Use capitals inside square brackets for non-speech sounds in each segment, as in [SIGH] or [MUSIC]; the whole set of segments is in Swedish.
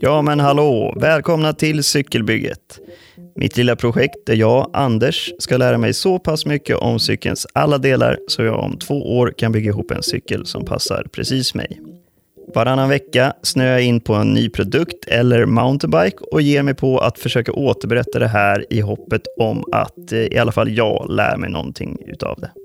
Ja men hallå, välkomna till Cykelbygget. Mitt lilla projekt där jag, Anders, ska lära mig så pass mycket om cykelns alla delar så jag om två år kan bygga ihop en cykel som passar precis mig. Varannan vecka snöar jag in på en ny produkt eller mountainbike och ger mig på att försöka återberätta det här i hoppet om att eh, i alla fall jag lär mig någonting utav det.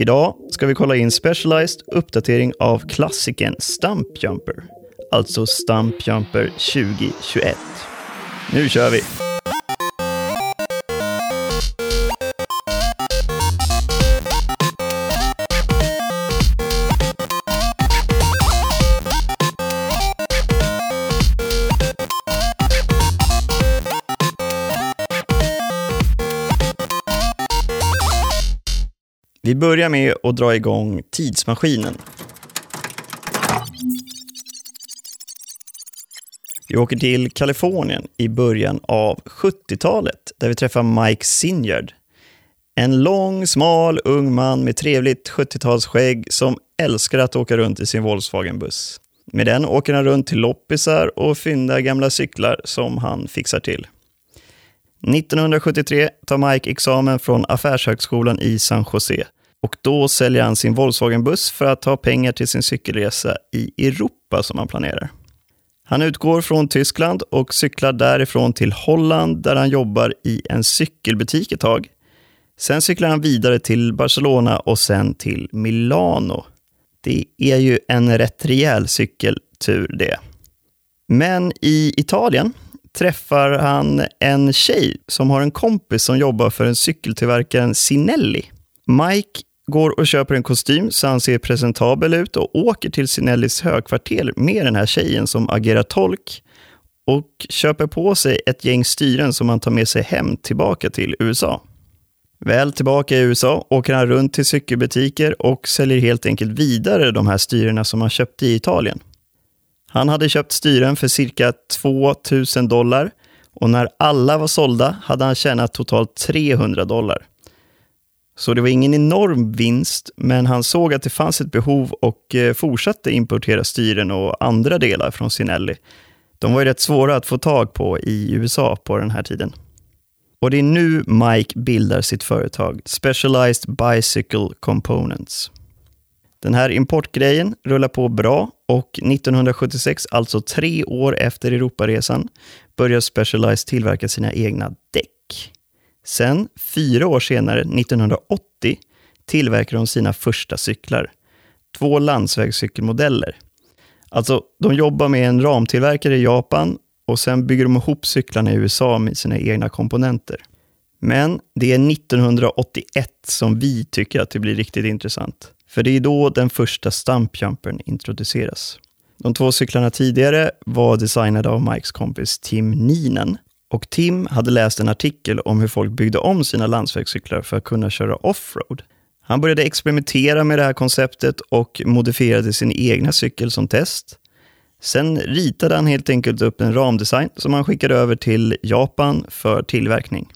Idag ska vi kolla in Specialized uppdatering av klassikern Stump Jumper, alltså Stump Jumper 2021. Nu kör vi! Vi börjar med att dra igång tidsmaskinen. Vi åker till Kalifornien i början av 70-talet där vi träffar Mike Sinyard. En lång, smal, ung man med trevligt 70-talsskägg som älskar att åka runt i sin Volkswagen-buss. Med den åker han runt till loppisar och fyndar gamla cyklar som han fixar till. 1973 tar Mike examen från Affärshögskolan i San Jose och då säljer han sin Volkswagen-buss för att ha pengar till sin cykelresa i Europa som han planerar. Han utgår från Tyskland och cyklar därifrån till Holland där han jobbar i en cykelbutik ett tag. Sen cyklar han vidare till Barcelona och sen till Milano. Det är ju en rätt rejäl cykeltur det. Men i Italien träffar han en tjej som har en kompis som jobbar för en cykeltillverkaren Sinelli. Mike går och köper en kostym så han ser presentabel ut och åker till Sinellis högkvarter med den här tjejen som agerar tolk och köper på sig ett gäng styren som han tar med sig hem tillbaka till USA. Väl tillbaka i USA åker han runt till cykelbutiker och säljer helt enkelt vidare de här styrena som han köpte i Italien. Han hade köpt styren för cirka 2000 dollar och när alla var sålda hade han tjänat totalt 300 dollar. Så det var ingen enorm vinst, men han såg att det fanns ett behov och eh, fortsatte importera styren och andra delar från Sinelli. De var ju rätt svåra att få tag på i USA på den här tiden. Och det är nu Mike bildar sitt företag Specialized Bicycle Components. Den här importgrejen rullar på bra och 1976, alltså tre år efter Europaresan, börjar Specialized tillverka sina egna däck. Sen, fyra år senare, 1980, tillverkar de sina första cyklar. Två landsvägscykelmodeller. Alltså, de jobbar med en ramtillverkare i Japan och sen bygger de ihop cyklarna i USA med sina egna komponenter. Men det är 1981 som vi tycker att det blir riktigt intressant. För det är då den första stumpjumpern introduceras. De två cyklarna tidigare var designade av Mikes kompis Tim Ninen och Tim hade läst en artikel om hur folk byggde om sina landsvägscyklar för att kunna köra offroad. Han började experimentera med det här konceptet och modifierade sin egna cykel som test. Sen ritade han helt enkelt upp en ramdesign som han skickade över till Japan för tillverkning.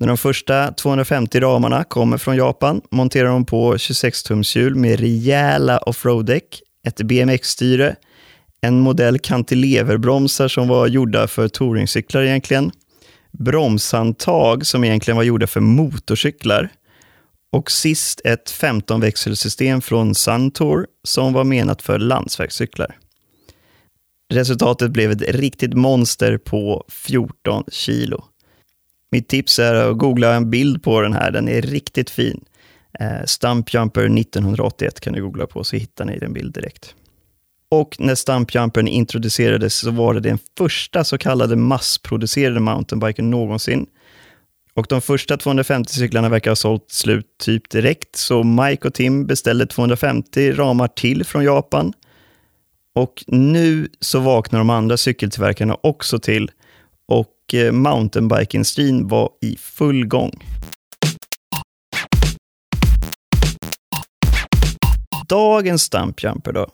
När de första 250 ramarna kommer från Japan monterar de på 26-tumshjul med rejäla offroad-däck, ett BMX-styre, en modell kantileverbromsar som var gjorda för touringcyklar egentligen, bromshandtag som egentligen var gjorda för motorcyklar och sist ett 15-växelsystem från Suntour som var menat för landsvägscyklar. Resultatet blev ett riktigt monster på 14 kilo. Mitt tips är att googla en bild på den här, den är riktigt fin. Eh, Stumpjumper 1981 kan du googla på så hittar ni den bild direkt. Och när Stumpjumpern introducerades så var det den första så kallade massproducerade mountainbiken någonsin. Och de första 250 cyklarna verkar ha sålt slut typ direkt, så Mike och Tim beställde 250 ramar till från Japan. Och nu så vaknar de andra cykeltillverkarna också till och eh, mountainbike-industrin var i full gång. Dagens Stumpjumper då?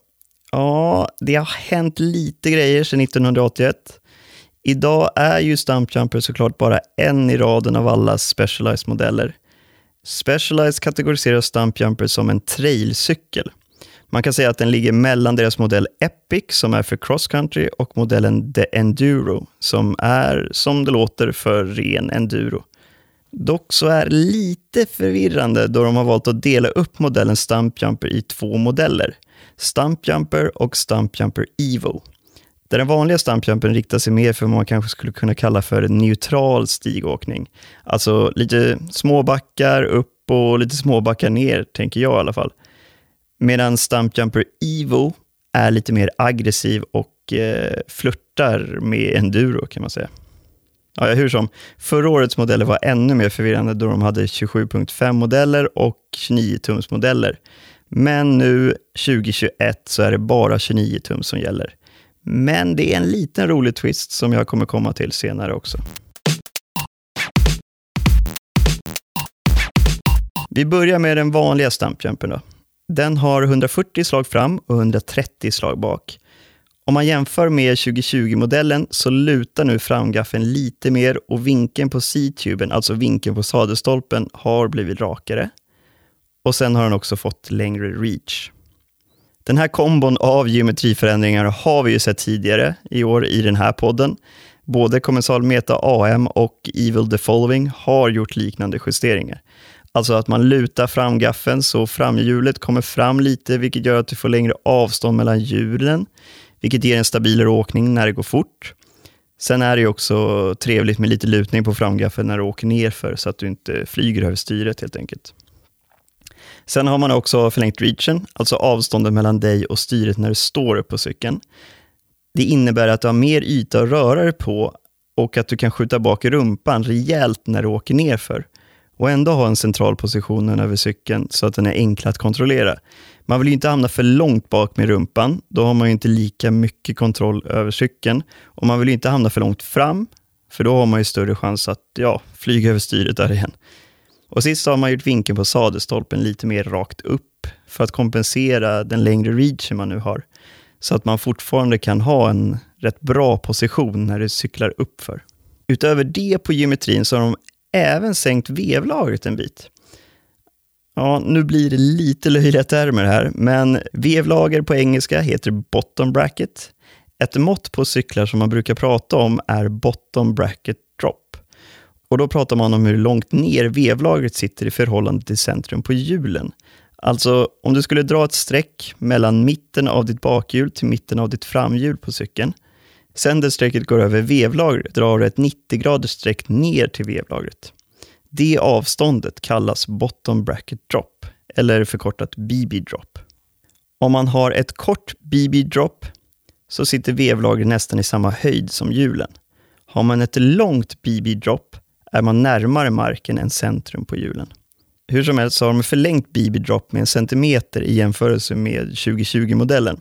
Ja, det har hänt lite grejer sedan 1981. Idag är ju Stumpjumper såklart bara en i raden av alla Specialized-modeller. Specialized kategoriserar Stumpjumper som en trailcykel. Man kan säga att den ligger mellan deras modell Epic, som är för cross country, och modellen The Enduro, som är, som det låter, för ren enduro. Dock så är lite förvirrande då de har valt att dela upp modellen Stumpjumper i två modeller. Stumpjumper och Stumpjumper Evo. Där den vanliga Stumpjumpen riktar sig mer för vad man kanske skulle kunna kalla för neutral stigåkning. Alltså lite småbackar upp och lite småbackar ner, tänker jag i alla fall. Medan Stumpjumper Evo är lite mer aggressiv och eh, flörtar med enduro kan man säga. Ja, hur som, förra årets modeller var ännu mer förvirrande då de hade 27.5-modeller och 29-tumsmodeller. Men nu 2021 så är det bara 29 tum som gäller. Men det är en liten rolig twist som jag kommer komma till senare också. Vi börjar med den vanliga stampjumpen. Då. Den har 140 slag fram och 130 slag bak. Om man jämför med 2020-modellen så lutar nu framgaffeln lite mer och vinkeln på C-tuben, alltså vinkeln på sadelstolpen, har blivit rakare. Och sen har den också fått längre reach. Den här kombon av geometriförändringar har vi ju sett tidigare i år i den här podden. Både Commensal Meta AM och Evil the Following har gjort liknande justeringar. Alltså att man lutar fram gaffeln så framhjulet kommer fram lite, vilket gör att du får längre avstånd mellan hjulen, vilket ger en stabilare åkning när det går fort. Sen är det också trevligt med lite lutning på framgaffeln när du åker nerför, så att du inte flyger över styret helt enkelt. Sen har man också förlängt reachen, alltså avståndet mellan dig och styret när du står upp på cykeln. Det innebär att du har mer yta att röra dig på och att du kan skjuta bak rumpan rejält när du åker nerför och ändå ha en central position över cykeln så att den är enkel att kontrollera. Man vill ju inte hamna för långt bak med rumpan, då har man ju inte lika mycket kontroll över cykeln. Och man vill inte hamna för långt fram, för då har man ju större chans att ja, flyga över styret där igen. Och sist har man gjort vinkeln på sadelstolpen lite mer rakt upp för att kompensera den längre reachen man nu har. Så att man fortfarande kan ha en rätt bra position när du cyklar uppför. Utöver det på geometrin så har de även sänkt vevlagret en bit. Ja, nu blir det lite löjliga termer här, men vevlager på engelska heter bottom bracket. Ett mått på cyklar som man brukar prata om är bottom bracket drop. Och då pratar man om hur långt ner vevlagret sitter i förhållande till centrum på hjulen. Alltså, om du skulle dra ett streck mellan mitten av ditt bakhjul till mitten av ditt framhjul på cykeln, Sen där strecket går över vevlagret drar du ett 90 graders streck ner till vevlagret. Det avståndet kallas bottom bracket drop, eller förkortat BB drop. Om man har ett kort BB drop så sitter vevlagret nästan i samma höjd som hjulen. Har man ett långt BB drop är man närmare marken än centrum på hjulen. Hur som helst så har de förlängt BB drop med en centimeter i jämförelse med 2020-modellen,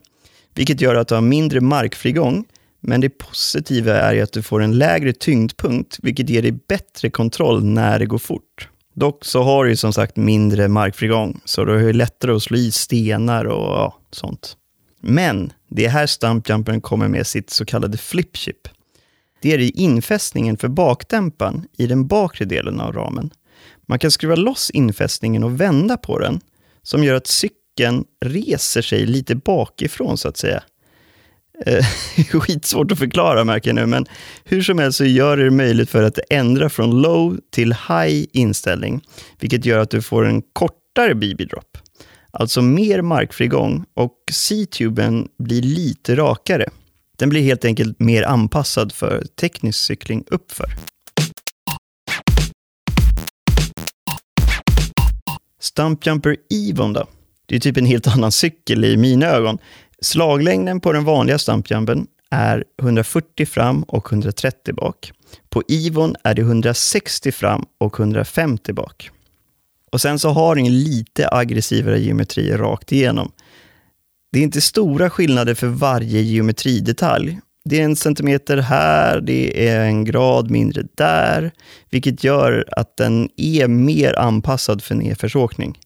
vilket gör att du har mindre markfrigång men det positiva är att du får en lägre tyngdpunkt, vilket ger dig bättre kontroll när det går fort. Dock så har du som sagt mindre markfrigång, så det är lättare att slå i stenar och ja, sånt. Men det är här stumpjumpern kommer med sitt så kallade flipchip. Det är i infästningen för bakdämparen i den bakre delen av ramen. Man kan skruva loss infästningen och vända på den, som gör att cykeln reser sig lite bakifrån så att säga. Eh, [LAUGHS] skitsvårt att förklara märker jag nu, men hur som helst så gör det möjligt för att ändra från low till high inställning, vilket gör att du får en kortare BB-drop. Alltså mer markfrigång och C-tuben blir lite rakare. Den blir helt enkelt mer anpassad för teknisk cykling uppför. Stumpjumper Evon då? Det är typ en helt annan cykel i mina ögon. Slaglängden på den vanliga stumpjumpen är 140 fram och 130 bak. På Ivon är det 160 fram och 150 bak. Och Sen så har den lite aggressivare geometri rakt igenom. Det är inte stora skillnader för varje geometridetalj. Det är en centimeter här, det är en grad mindre där, vilket gör att den är mer anpassad för nedförsåkning.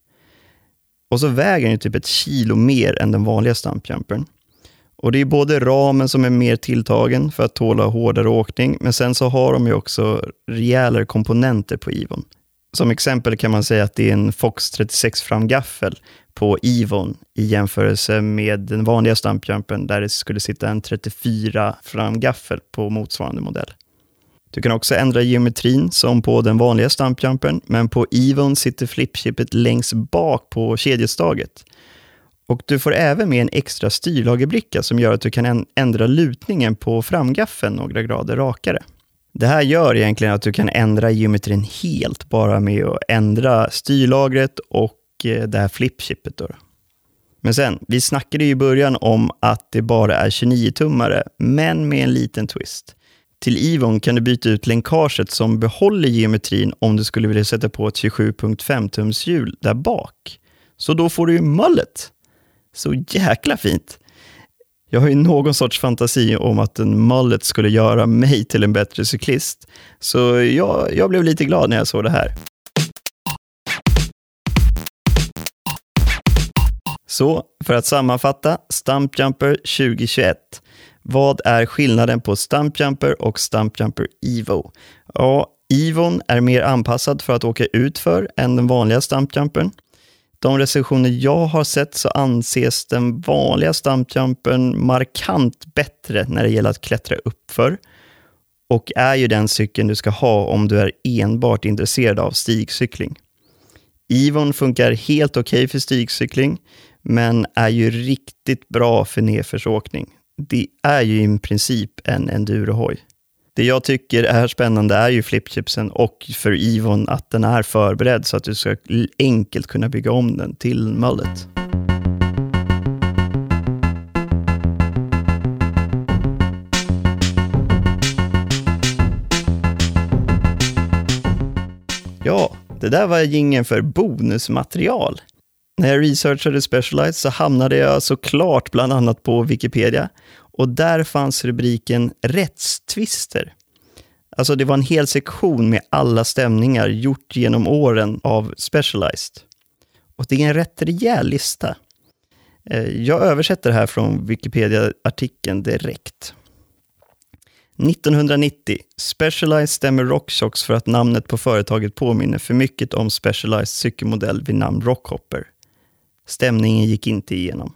Och så väger den typ ett kilo mer än den vanliga stampjumpern. Och det är både ramen som är mer tilltagen för att tåla hårdare åkning, men sen så har de ju också rejälare komponenter på Ivon. Som exempel kan man säga att det är en Fox 36 framgaffel på Evon i jämförelse med den vanliga stampjumpen där det skulle sitta en 34 framgaffel på motsvarande modell. Du kan också ändra geometrin som på den vanliga stampjumpen, men på Evon sitter flipchipet längst bak på kedjestaget. Och du får även med en extra styrlagerbricka som gör att du kan ändra lutningen på framgaffeln några grader rakare. Det här gör egentligen att du kan ändra geometrin helt bara med att ändra styrlagret och Eh, det här flipchipet. Då. Men sen, vi snackade i början om att det bara är 29-tummare, men med en liten twist. Till Evon kan du byta ut länkaget som behåller geometrin om du skulle vilja sätta på ett 27.5-tumshjul där bak. Så då får du ju mullet. Så jäkla fint. Jag har ju någon sorts fantasi om att en mullet skulle göra mig till en bättre cyklist, så jag, jag blev lite glad när jag såg det här. Så, för att sammanfatta, Stumpjumper 2021. Vad är skillnaden på Stumpjumper och Stumpjumper Evo? Ja, Evon är mer anpassad för att åka utför än den vanliga Stumpjumpern de recensioner jag har sett så anses den vanliga Stumpjumpern markant bättre när det gäller att klättra uppför och är ju den cykeln du ska ha om du är enbart intresserad av stigcykling. Ivon funkar helt okej okay för stigcykling, men är ju riktigt bra för nedförsåkning. Det är ju i princip en endurohoj. Det jag tycker är spännande är ju flipchipsen och för Ivon att den är förberedd så att du ska enkelt kunna bygga om den till mullet. Ja, det där var gingen för bonusmaterial. När jag researchade Specialized så hamnade jag såklart bland annat på Wikipedia och där fanns rubriken rättstvister. Alltså det var en hel sektion med alla stämningar gjort genom åren av Specialized. Och det är en rätt rejäl lista. Eh, jag översätter här från Wikipedia-artikeln direkt. 1990. Specialized stämmer Rockshocks för att namnet på företaget påminner för mycket om Specialized cykelmodell vid namn Rockhopper. Stämningen gick inte igenom.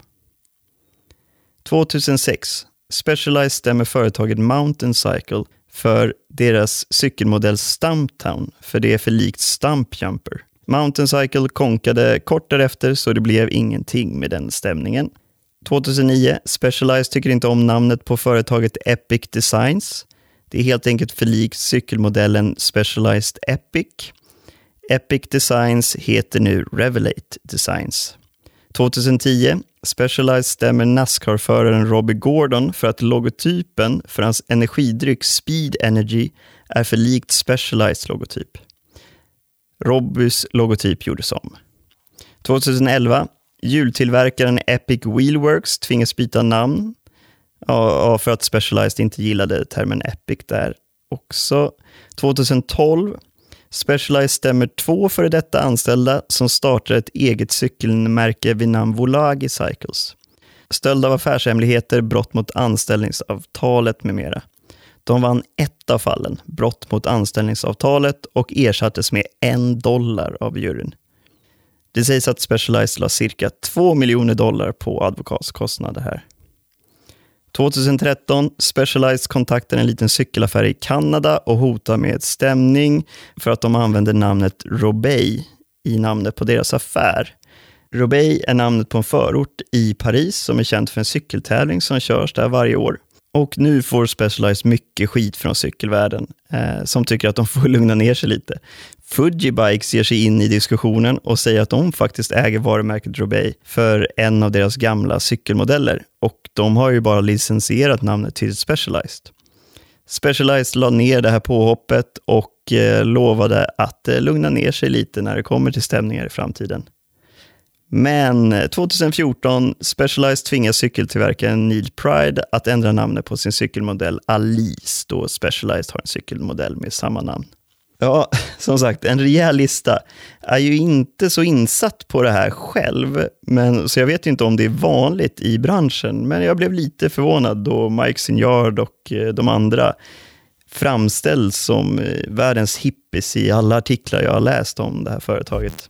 2006. Specialized stämmer företaget Mountain Cycle för deras cykelmodell Stumptown, för det är för likt Stumpjumper. Mountain Cycle konkade kort därefter, så det blev ingenting med den stämningen. 2009, Specialized tycker inte om namnet på företaget Epic Designs. Det är helt enkelt för likt cykelmodellen Specialized Epic. Epic Designs heter nu Revelate Designs. 2010 Specialized stämmer Nascar-föraren Robbie Gordon för att logotypen för hans energidryck Speed Energy är för likt Specialized logotyp. Robbys logotyp gjordes om. 2011 Hjultillverkaren Epic Wheelworks tvingas byta namn ja, för att Specialized inte gillade termen Epic där också. 2012 Specialized stämmer två före detta anställda som startar ett eget cykelmärke vid namn Volagi Cycles. Stöld av affärshemligheter, brott mot anställningsavtalet med mera. De vann ett av fallen, brott mot anställningsavtalet, och ersattes med en dollar av juryn. Det sägs att Specialized la cirka 2 miljoner dollar på advokatskostnader här. 2013 Specialized kontaktar en liten cykelaffär i Kanada och hotar med stämning för att de använder namnet Robey i namnet på deras affär. Robey är namnet på en förort i Paris som är känd för en cykeltävling som körs där varje år. Och nu får Specialized mycket skit från cykelvärlden, eh, som tycker att de får [LAUGHS] lugna ner sig lite. Fuji Bikes ger sig in i diskussionen och säger att de faktiskt äger varumärket Robey för en av deras gamla cykelmodeller. Och de har ju bara licensierat namnet till Specialized. Specialized la ner det här påhoppet och eh, lovade att eh, lugna ner sig lite när det kommer till stämningar i framtiden. Men 2014 Specialized tvingar cykeltillverkaren Neil Pride att ändra namnet på sin cykelmodell Alice, då Specialized har en cykelmodell med samma namn. Ja, som sagt, en rejäl lista. Jag är ju inte så insatt på det här själv, men, så jag vet inte om det är vanligt i branschen. Men jag blev lite förvånad då Mike Signard och eh, de andra framställs som eh, världens hippies i alla artiklar jag har läst om det här företaget.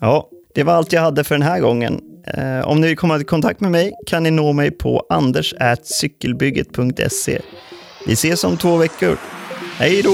Ja, det var allt jag hade för den här gången. Eh, om ni vill komma i kontakt med mig kan ni nå mig på anders.cykelbygget.se. Vi ses om två veckor. Hej då!